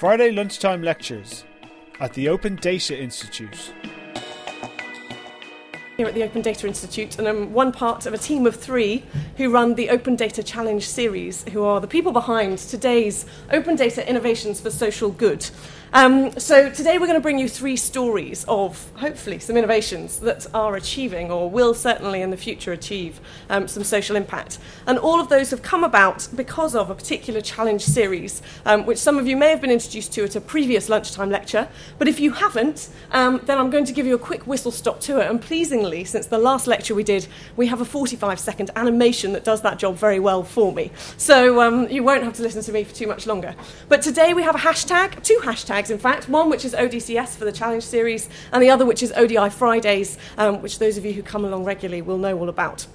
Friday lunchtime lectures at the Open Data Institute. Here at the Open Data Institute, and I'm one part of a team of three who run the Open Data Challenge series, who are the people behind today's Open Data Innovations for Social Good. Um, so today we're going to bring you three stories of hopefully some innovations that are achieving or will certainly in the future achieve um, some social impact. And all of those have come about because of a particular challenge series, um, which some of you may have been introduced to at a previous lunchtime lecture. But if you haven't, um, then I'm going to give you a quick whistle stop tour. And pleasingly, since the last lecture we did, we have a 45 second animation that does that job very well for me. So um, you won't have to listen to me for too much longer. But today we have a hashtag, two hashtags in fact, one which is ODCS for the challenge series, and the other which is ODI Fridays, um, which those of you who come along regularly will know all about.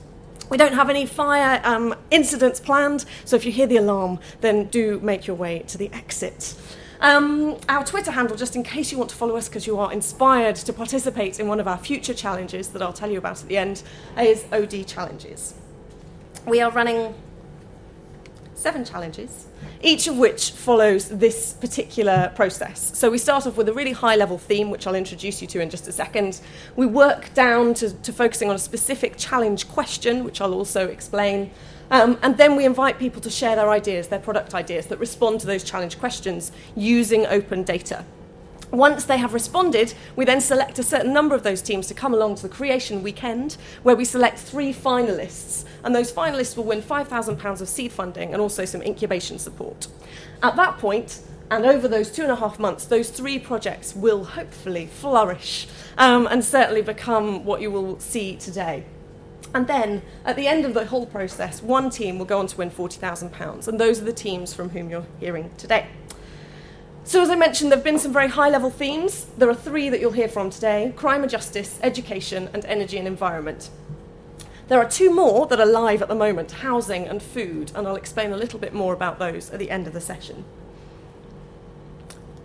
We don't have any fire um, incidents planned, so if you hear the alarm, then do make your way to the exit. Um, our Twitter handle, just in case you want to follow us because you are inspired to participate in one of our future challenges that I'll tell you about at the end, is OD Challenges. We are running seven challenges each of which follows this particular process. So we start off with a really high level theme, which I'll introduce you to in just a second. We work down to, to focusing on a specific challenge question, which I'll also explain. Um, and then we invite people to share their ideas, their product ideas that respond to those challenge questions using open data. Once they have responded, we then select a certain number of those teams to come along to the creation weekend, where we select three finalists. And those finalists will win £5,000 of seed funding and also some incubation support. At that point, and over those two and a half months, those three projects will hopefully flourish um, and certainly become what you will see today. And then, at the end of the whole process, one team will go on to win £40,000, and those are the teams from whom you're hearing today. So, as I mentioned, there have been some very high level themes. There are three that you'll hear from today crime and justice, education, and energy and environment. There are two more that are live at the moment housing and food, and I'll explain a little bit more about those at the end of the session.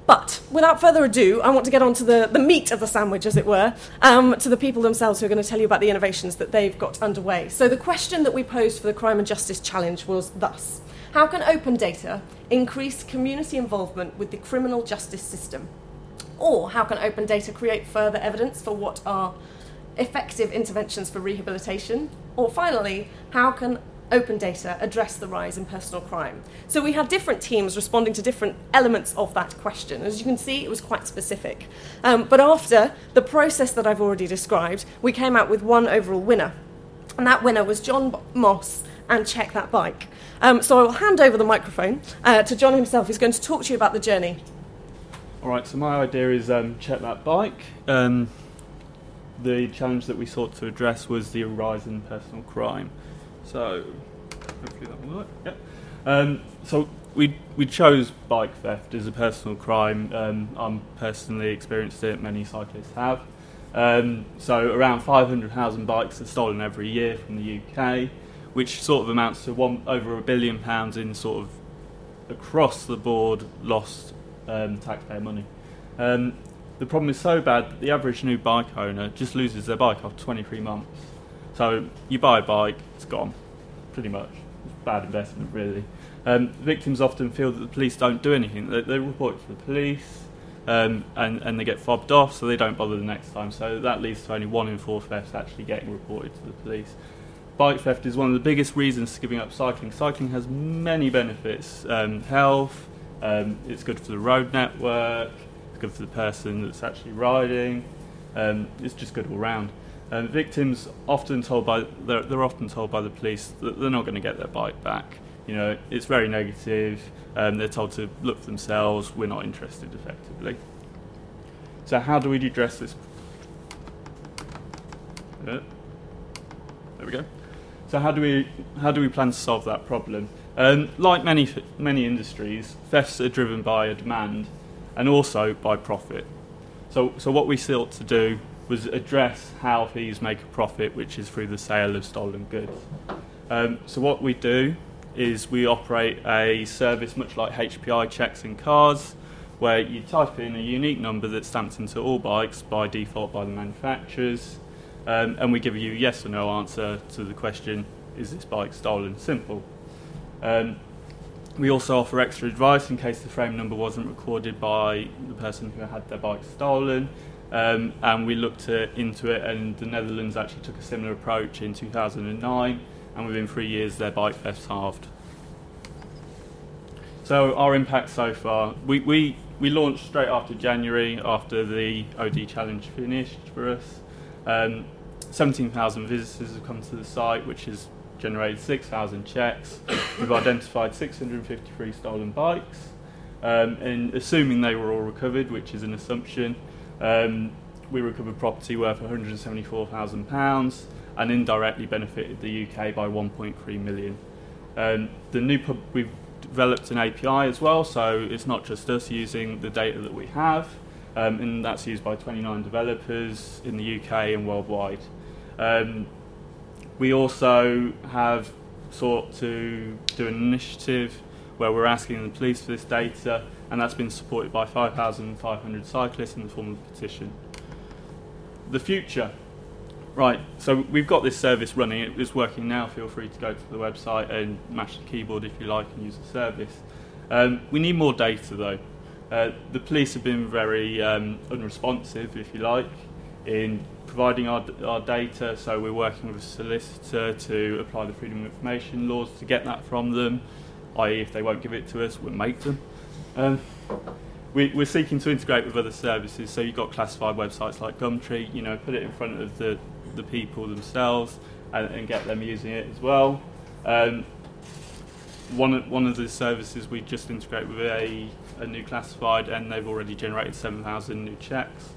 But without further ado, I want to get on to the, the meat of the sandwich, as it were, um, to the people themselves who are going to tell you about the innovations that they've got underway. So, the question that we posed for the Crime and Justice Challenge was thus how can open data increase community involvement with the criminal justice system? Or how can open data create further evidence for what are effective interventions for rehabilitation? Or finally, how can open data address the rise in personal crime? So we had different teams responding to different elements of that question. As you can see, it was quite specific. Um, but after the process that I've already described, we came out with one overall winner. And that winner was John Moss and Check That Bike. Um, so I will hand over the microphone uh, to John himself, who's going to talk to you about the journey. All right, so my idea is um, check that bike. Um, the challenge that we sought to address was the rise in personal crime. So, hopefully that will work. Yep. Um, so we we chose bike theft as a personal crime. Um, I'm personally experienced it. Many cyclists have. Um, so around 500,000 bikes are stolen every year from the UK which sort of amounts to one over a billion pounds in sort of across the board lost um, taxpayer money. The problem is so bad that the average new bike owner just loses their bike after 23 months. So you buy a bike, it's gone, pretty much. It's bad investment, really. Um, victims often feel that the police don't do anything. They, they report to the police, um, and, and they get fobbed off, so they don't bother the next time. So that leads to only one in four thefts actually getting reported to the police bike theft is one of the biggest reasons for giving up cycling. Cycling has many benefits um, health, um, it's good for the road network, good for the person that's actually riding, um, it's just good all round. Um, victims often told by they're, they're, often told by the police that they're not going to get their bike back. You know, it's very negative. Um, they're told to look for themselves. We're not interested, effectively. So, how do we address this? Uh, there we go. So how do we how do we plan to solve that problem? Um, like many many industries, thefts are driven by a demand and also by profit. So so what we sought to do was address how thieves make a profit, which is through the sale of stolen goods. Um, so what we do is we operate a service much like HPI checks in cars, where you type in a unique number that's stamped into all bikes by default by the manufacturers um, and we give you yes or no answer to the question is this bike stolen? Simple. Um, We also offer extra advice in case the frame number wasn't recorded by the person who had their bike stolen. Um, and we looked at, into it, and the Netherlands actually took a similar approach in 2009, and within three years, their bike thefts halved. So, our impact so far we, we, we launched straight after January, after the OD challenge finished for us. Um, 17,000 visitors have come to the site, which has generated 6,000 checks. We've identified 653 stolen bikes. Um, and assuming they were all recovered, which is an assumption, um, we recovered property worth £174,000 and indirectly benefited the UK by 1.3 million. Um, the new pub- we've developed an API as well, so it's not just us using the data that we have, um, and that's used by 29 developers in the UK and worldwide. We also have sought to do an initiative where we're asking the police for this data, and that's been supported by 5,500 cyclists in the form of a petition. The future. Right, so we've got this service running, it is working now. Feel free to go to the website and mash the keyboard if you like and use the service. Um, we need more data though. Uh, the police have been very um, unresponsive, if you like, in providing our, our data. So we're working with a solicitor to apply the freedom of information laws to get that from them i.e., if they won't give it to us, we'll make them. Um, we, we're seeking to integrate with other services, so you've got classified websites like Gumtree, you know, put it in front of the, the people themselves and, and get them using it as well. Um, one, of, one of the services we just integrate with a, a new classified, and they've already generated 7,000 new checks.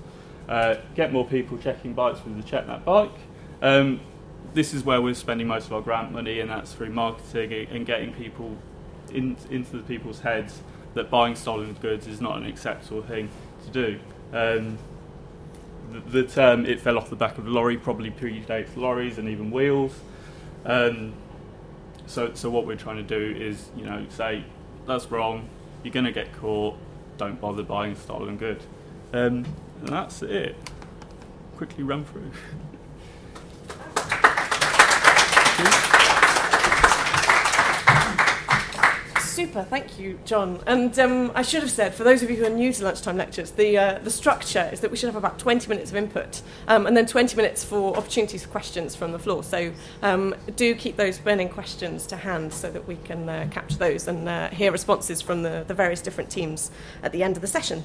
Uh, get more people checking bikes with the Check That Bike. Um, this is where we're spending most of our grant money, and that's through marketing and getting people in, into the people's heads that buying stolen goods is not an acceptable thing to do. Um, the, the, term "it fell off the back of a lorry" probably predates lorries and even wheels. Um, so, so what we're trying to do is, you know, say that's wrong. You're going to get caught. Don't bother buying stolen good. Um, and that's it. Quickly run through. Super, thank you, John. And um, I should have said, for those of you who are new to lunchtime lectures, the, uh, the structure is that we should have about 20 minutes of input um, and then 20 minutes for opportunities for questions from the floor. So um, do keep those burning questions to hand so that we can uh, capture those and uh, hear responses from the, the various different teams at the end of the session.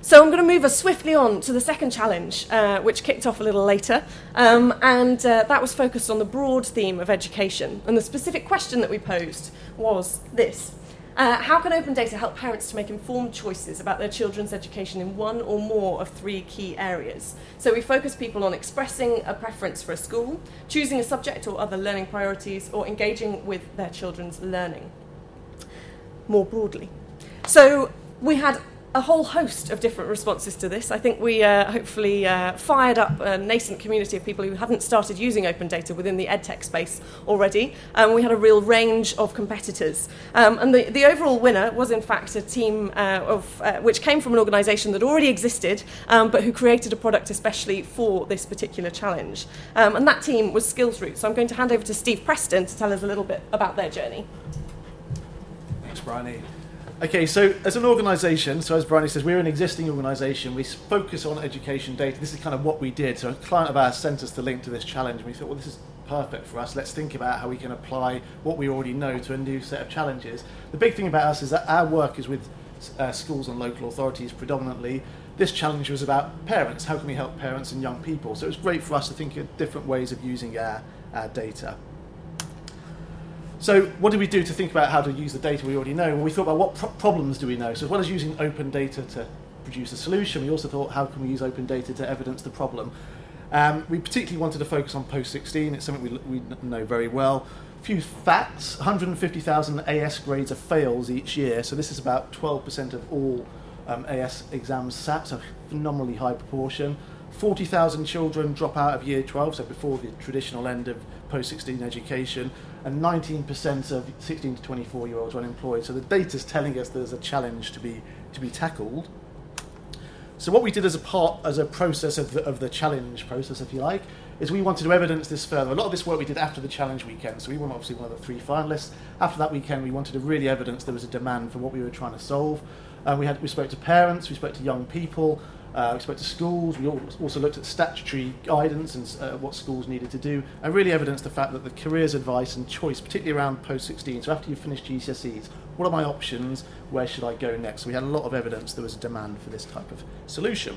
So I'm going to move us swiftly on to the second challenge, uh, which kicked off a little later, um, and uh, that was focused on the broad theme of education. And the specific question that we posed was this. Uh, how can open data help parents to make informed choices about their children's education in one or more of three key areas? So we focus people on expressing a preference for a school, choosing a subject or other learning priorities, or engaging with their children's learning more broadly. So we had a whole host of different responses to this. I think we uh, hopefully uh, fired up a nascent community of people who hadn't started using open data within the edtech space already. Um, we had a real range of competitors. Um, and the, the overall winner was, in fact, a team uh, of, uh, which came from an organisation that already existed, um, but who created a product especially for this particular challenge. Um, and that team was Skills Route. So I'm going to hand over to Steve Preston to tell us a little bit about their journey. Thanks, Bryony. Okay, so as an organisation, so as Bryony says, we're an existing organisation. We focus on education data. This is kind of what we did. So a client of ours sent us the link to this challenge, and we thought, well, this is perfect for us. Let's think about how we can apply what we already know to a new set of challenges. The big thing about us is that our work is with uh, schools and local authorities predominantly. This challenge was about parents. How can we help parents and young people? So it was great for us to think of different ways of using our, our data. So what did we do to think about how to use the data we already know? Well, we thought about what pro- problems do we know. So as well as using open data to produce a solution, we also thought how can we use open data to evidence the problem. Um, we particularly wanted to focus on post-16. It's something we, we know very well. A few facts, 150,000 AS grades are fails each year, so this is about 12% of all um, AS exams sat, so a phenomenally high proportion. 40,000 children drop out of year 12, so before the traditional end of post-16 education, and 19% of 16 to 24 year olds are unemployed. So the data is telling us there's a challenge to be to be tackled. So what we did as a part as a process of the, of the challenge process, if you like, is we wanted to evidence this further. A lot of this work we did after the challenge weekend, so we were obviously one of the three finalists. After that weekend, we wanted to really evidence there was a demand for what we were trying to solve. And we, had, we spoke to parents, we spoke to young people, uh, we spoke to schools, we also looked at statutory guidance and uh, what schools needed to do, and really evidenced the fact that the careers advice and choice, particularly around post 16, so after you've finished GCSEs, what are my options? Where should I go next? So we had a lot of evidence there was a demand for this type of solution.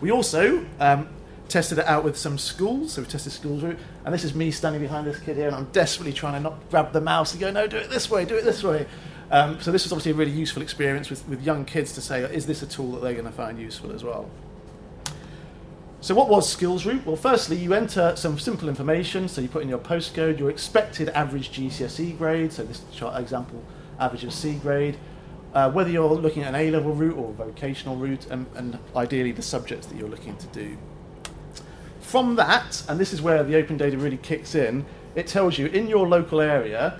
We also um, tested it out with some schools, so we tested schools route, and this is me standing behind this kid here, and I'm desperately trying to not grab the mouse and go, no, do it this way, do it this way. Um, so this was obviously a really useful experience with, with young kids to say, is this a tool that they're going to find useful as well? So what was Skills Route? Well, firstly, you enter some simple information. So you put in your postcode, your expected average GCSE grade. So this chart example, average of C grade. Uh, whether you're looking at an A-level route or vocational route, and, and ideally the subjects that you're looking to do. From that, and this is where the open data really kicks in, it tells you in your local area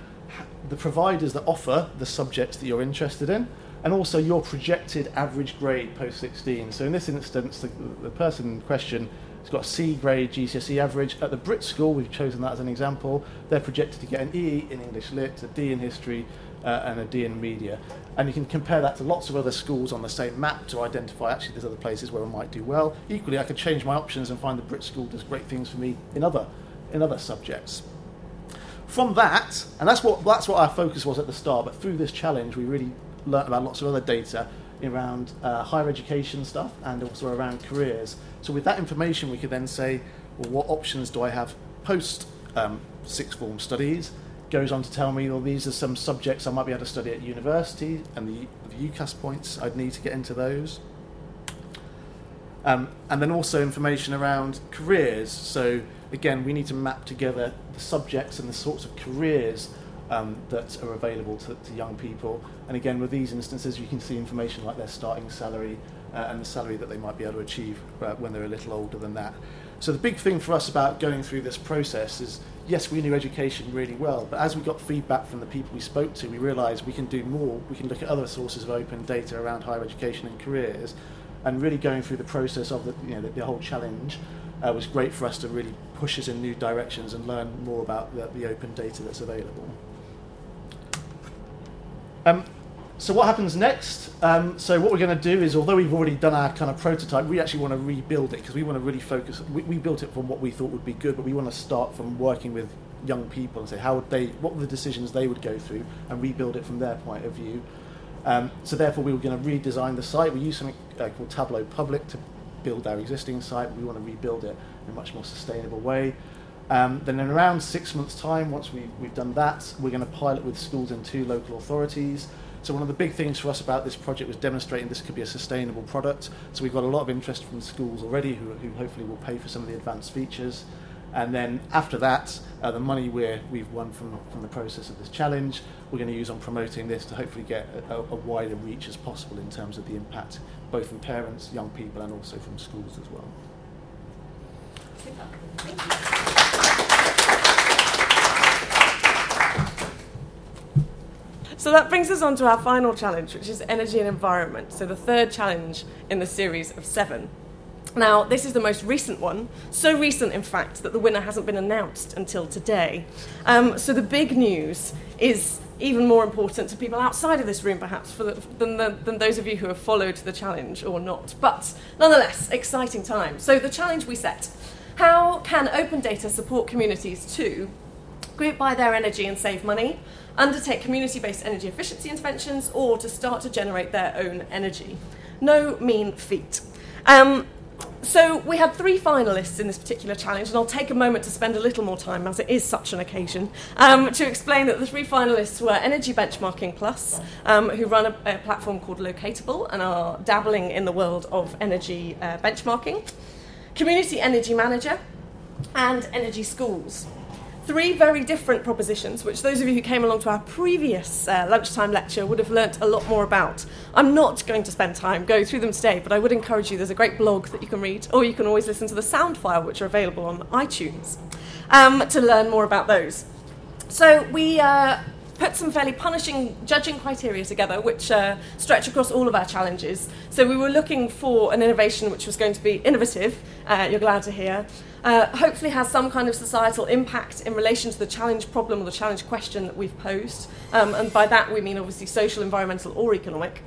the providers that offer the subjects that you're interested in, and also your projected average grade post 16. So in this instance, the, the person in question has got a C grade GCSE average. At the Brit School, we've chosen that as an example, they're projected to get an E in English Lit, a D in History, uh, and a D in Media. And you can compare that to lots of other schools on the same map to identify actually there's other places where I might do well. Equally, I could change my options and find the Brit School does great things for me in other, in other subjects. From that, and that's what, that's what our focus was at the start, but through this challenge, we really learnt about lots of other data around uh, higher education stuff and also around careers. So with that information, we could then say, well, what options do I have post um, sixth form studies? Goes on to tell me, well, these are some subjects I might be able to study at university, and the, the UCAS points I'd need to get into those. Um, and then also information around careers. So again, we need to map together the subjects and the sorts of careers um, that are available to, to, young people. And again, with these instances, you can see information like their starting salary uh, and the salary that they might be able to achieve uh, when they're a little older than that. So the big thing for us about going through this process is, yes, we knew education really well, but as we got feedback from the people we spoke to, we realised we can do more. We can look at other sources of open data around higher education and careers, and really going through the process of the, you know, the, the whole challenge uh, was great for us to really push us in new directions and learn more about the, the open data that's available. Um, so what happens next? Um, so what we're going to do is, although we've already done our kind of prototype, we actually want to rebuild it because we want to really focus. We, we, built it from what we thought would be good, but we want to start from working with young people and say how would they, what were the decisions they would go through, and rebuild it from their point of view. Um, so therefore, we were going to redesign the site. We use something uh, called Tableau Public to build our existing site. We want to rebuild it in a much more sustainable way. Um, then in around six months' time, once we, we've done that, we're going to pilot with schools and two local authorities. So one of the big things for us about this project was demonstrating this could be a sustainable product. So we've got a lot of interest from schools already who, who hopefully will pay for some of the advanced features. And then after that, uh, the money we we've won from, from the process of this challenge, we're going to use on promoting this to hopefully get a, a wider reach as possible in terms of the impact, both from parents, young people, and also from schools as well. So that brings us on to our final challenge, which is energy and environment. So the third challenge in the series of seven. Now, this is the most recent one, so recent, in fact, that the winner hasn't been announced until today. Um, so the big news is even more important to people outside of this room, perhaps, the, than, the, than those of you who have followed the challenge or not. But nonetheless, exciting time. So the challenge we set how can open data support communities to group by their energy and save money, undertake community based energy efficiency interventions, or to start to generate their own energy? No mean feat. Um, so we had three finalists in this particular challenge, and I'll take a moment to spend a little more time, as it is such an occasion, um, to explain that the three finalists were Energy Benchmarking Plus, um, who run a, a, platform called Locatable and are dabbling in the world of energy uh, benchmarking, Community Energy Manager, and Energy Schools three very different propositions, which those of you who came along to our previous uh, lunchtime lecture would have learnt a lot more about. I'm not going to spend time going through them today, but I would encourage you. There's a great blog that you can read, or you can always listen to the sound file, which are available on iTunes, um, to learn more about those. So we. Uh, put some fairly punishing judging criteria together, which uh, stretch across all of our challenges. So we were looking for an innovation which was going to be innovative, uh, you're glad to hear, uh, hopefully has some kind of societal impact in relation to the challenge problem or the challenge question that we've posed. Um, and by that we mean obviously social, environmental, or economic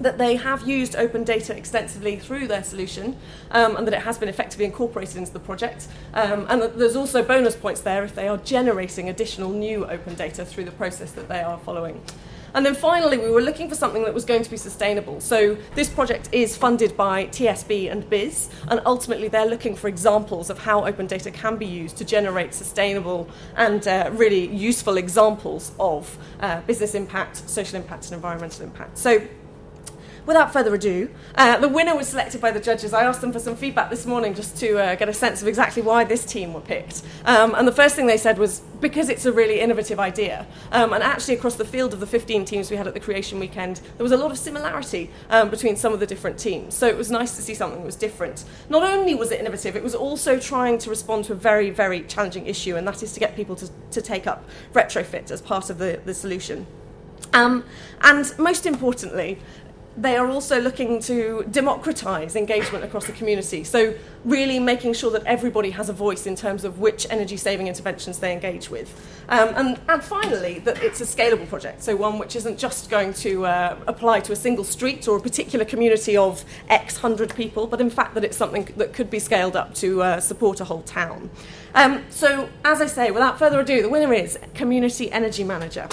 that they have used open data extensively through their solution um, and that it has been effectively incorporated into the project. Um, and there's also bonus points there if they are generating additional new open data through the process that they are following. And then finally, we were looking for something that was going to be sustainable. So this project is funded by TSB and BIS, and ultimately they're looking for examples of how open data can be used to generate sustainable and uh, really useful examples of uh, business impact, social impact, and environmental impact. So without further ado, uh, the winner was selected by the judges. I asked them for some feedback this morning just to uh, get a sense of exactly why this team were picked. Um, and the first thing they said was because it's a really innovative idea. Um, and actually, across the field of the 15 teams we had at the Creation Weekend, there was a lot of similarity um, between some of the different teams. So it was nice to see something that was different. Not only was it innovative, it was also trying to respond to a very, very challenging issue, and that is to get people to, to take up retrofit as part of the, the solution. Um, and most importantly, they are also looking to democratize engagement across the community. So, really making sure that everybody has a voice in terms of which energy saving interventions they engage with. Um, and, and finally, that it's a scalable project. So, one which isn't just going to uh, apply to a single street or a particular community of X hundred people, but in fact, that it's something that could be scaled up to uh, support a whole town. Um, so, as I say, without further ado, the winner is Community Energy Manager.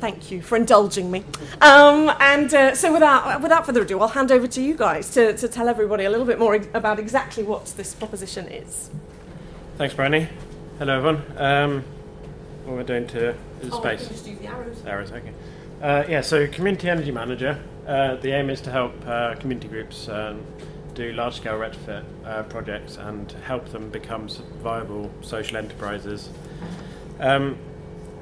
Thank you for indulging me. Um, and uh, so, without, without further ado, I'll hand over to you guys to, to tell everybody a little bit more ex- about exactly what this proposition is. Thanks, Bryony. Hello, everyone. Um, what we're doing to is Oh, space. just use the arrows. Arrows, okay. Uh, yeah, so Community Energy Manager. Uh, the aim is to help uh, community groups um, do large scale retrofit uh, projects and help them become viable social enterprises. Um,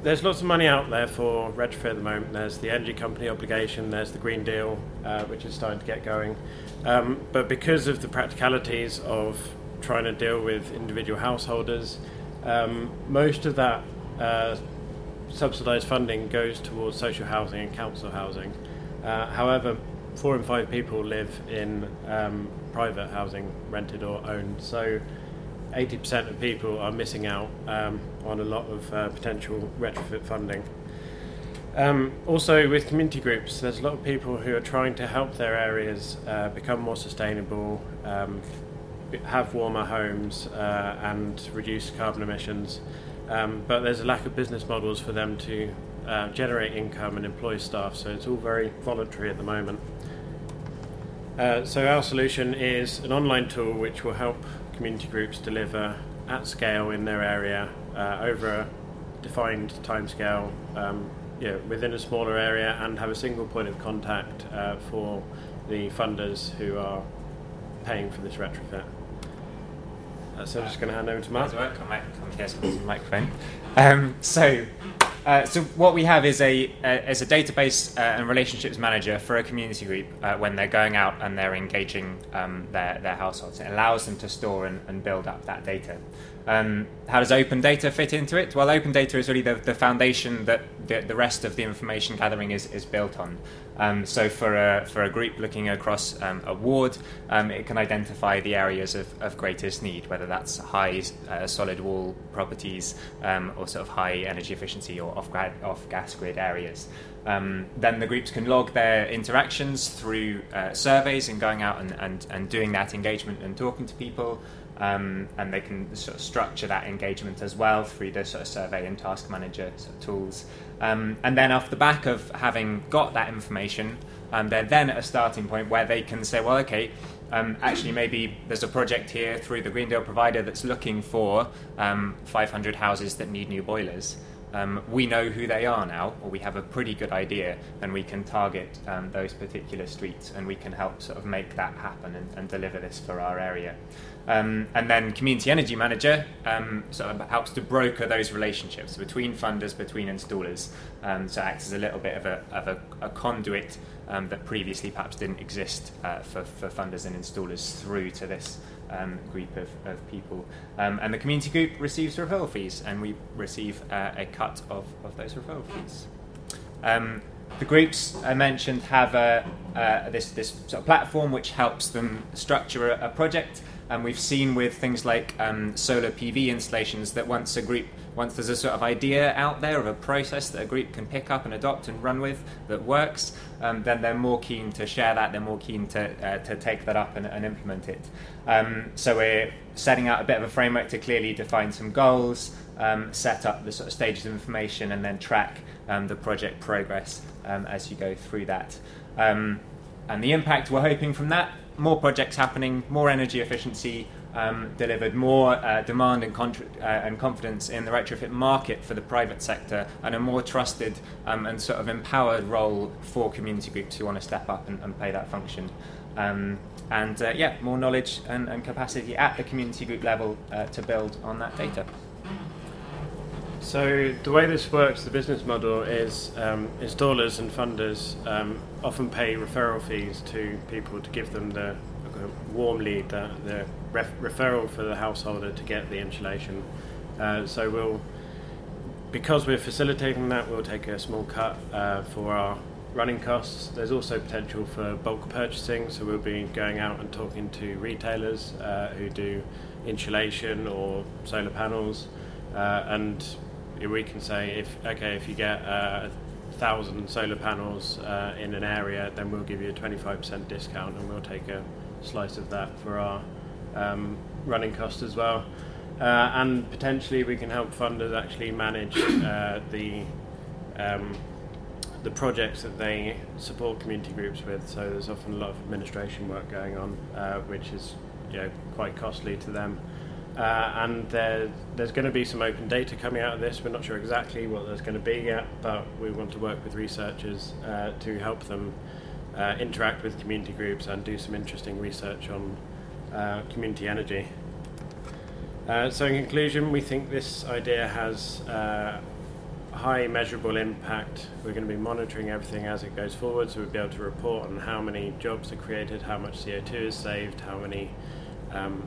there's lots of money out there for retrofit at the moment. There's the energy company obligation, there's the Green Deal, uh, which is starting to get going. Um, but because of the practicalities of trying to deal with individual householders, um, most of that uh, subsidised funding goes towards social housing and council housing. Uh, however, four in five people live in um, private housing, rented or owned. So 80% of people are missing out um, on a lot of uh, potential retrofit funding. Um, also, with community groups, there's a lot of people who are trying to help their areas uh, become more sustainable, um, have warmer homes, uh, and reduce carbon emissions. Um, but there's a lack of business models for them to uh, generate income and employ staff, so it's all very voluntary at the moment. Uh, so our solution is an online tool which will help community groups deliver at scale in their area uh, over a defined timescale um, yeah, within a smaller area and have a single point of contact uh, for the funders who are paying for this retrofit. Uh, so I'm just going to hand over to Mark. Come, here, microphone. Um, so, uh, so what we have is a uh, is a database uh, and relationships manager for a community group uh, when they're going out and they're engaging um, their their households. It allows them to store and, and build up that data. Um, how does open data fit into it? Well, open data is really the, the foundation that the, the rest of the information gathering is, is built on. Um, so for a, for a group looking across um, a ward, um, it can identify the areas of, of greatest need, whether that's high uh, solid wall properties um, or sort of high energy efficiency or off, off gas grid areas. Um, then the groups can log their interactions through uh, surveys and going out and, and, and doing that engagement and talking to people. Um, and they can sort of structure that engagement as well through the sort of survey and task manager sort of tools. Um, and then off the back of having got that information, um, they're then at a starting point where they can say, well, okay, um, actually maybe there's a project here through the Green Deal provider that's looking for um, 500 houses that need new boilers. Um, we know who they are now, or we have a pretty good idea, and we can target um, those particular streets, and we can help sort of make that happen and, and deliver this for our area. Um, and then Community Energy Manager um, sort of helps to broker those relationships between funders, between installers. Um, so acts as a little bit of a, of a, a conduit um, that previously perhaps didn't exist uh, for, for funders and installers through to this um, group of, of people. Um, and the community group receives referral fees, and we receive uh, a cut of, of those referral fees. Um, the groups I mentioned have a, uh, this, this sort of platform which helps them structure a, a project. And we've seen with things like um, solar PV installations that once a group, once there's a sort of idea out there of a process that a group can pick up and adopt and run with that works, um, then they're more keen to share that. They're more keen to uh, to take that up and, and implement it. Um, so we're setting out a bit of a framework to clearly define some goals, um, set up the sort of stages of information, and then track um, the project progress um, as you go through that. Um, and the impact we're hoping from that more projects happening, more energy efficiency um, delivered, more uh, demand and, uh, and, confidence in the retrofit market for the private sector, and a more trusted um, and sort of empowered role for community groups who want to step up and, and play that function. Um, and uh, yeah, more knowledge and, and, capacity at the community group level uh, to build on that data. So the way this works, the business model is um, installers and funders um, often pay referral fees to people to give them the warm lead, the, the ref- referral for the householder to get the insulation. Uh, so we'll, because we're facilitating that, we'll take a small cut uh, for our running costs. There's also potential for bulk purchasing, so we'll be going out and talking to retailers uh, who do insulation or solar panels, uh, and we can say if okay if you get uh, a thousand solar panels uh, in an area, then we'll give you a 25% discount, and we'll take a slice of that for our um, running cost as well. Uh, and potentially we can help funders actually manage uh, the um, the projects that they support community groups with. So there's often a lot of administration work going on, uh, which is you know quite costly to them. Uh, and there, there's going to be some open data coming out of this. We're not sure exactly what there's going to be yet, but we want to work with researchers uh, to help them uh, interact with community groups and do some interesting research on uh, community energy. Uh, so, in conclusion, we think this idea has uh, high measurable impact. We're going to be monitoring everything as it goes forward, so we'll be able to report on how many jobs are created, how much CO2 is saved, how many um,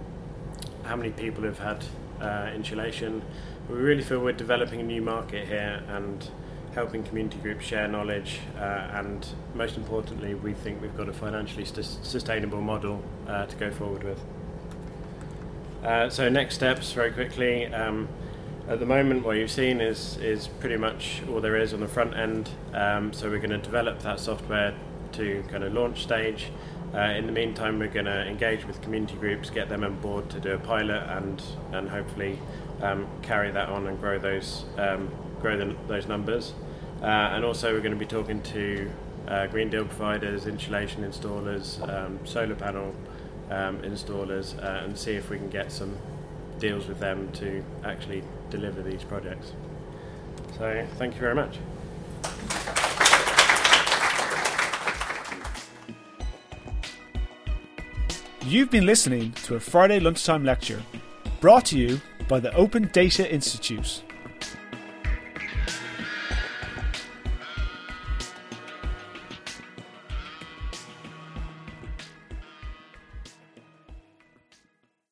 how many people have had uh, insulation. We really feel we're developing a new market here and helping community groups share knowledge, uh, and most importantly, we think we've got a financially st- sustainable model uh, to go forward with. Uh, so, next steps, very quickly. Um, at the moment, what you've seen is is pretty much all there is on the front end. Um, so, we're going to develop that software to kind of launch stage. Uh, in the meantime, we're going to engage with community groups, get them on board to do a pilot, and and hopefully um, carry that on and grow those um, grow the, those numbers. Uh, and also, we're going to be talking to uh, green deal providers, insulation installers, um, solar panel um, installers, uh, and see if we can get some deals with them to actually deliver these projects. So, thank you very much. You've been listening to a Friday lunchtime lecture brought to you by the Open Data Institute.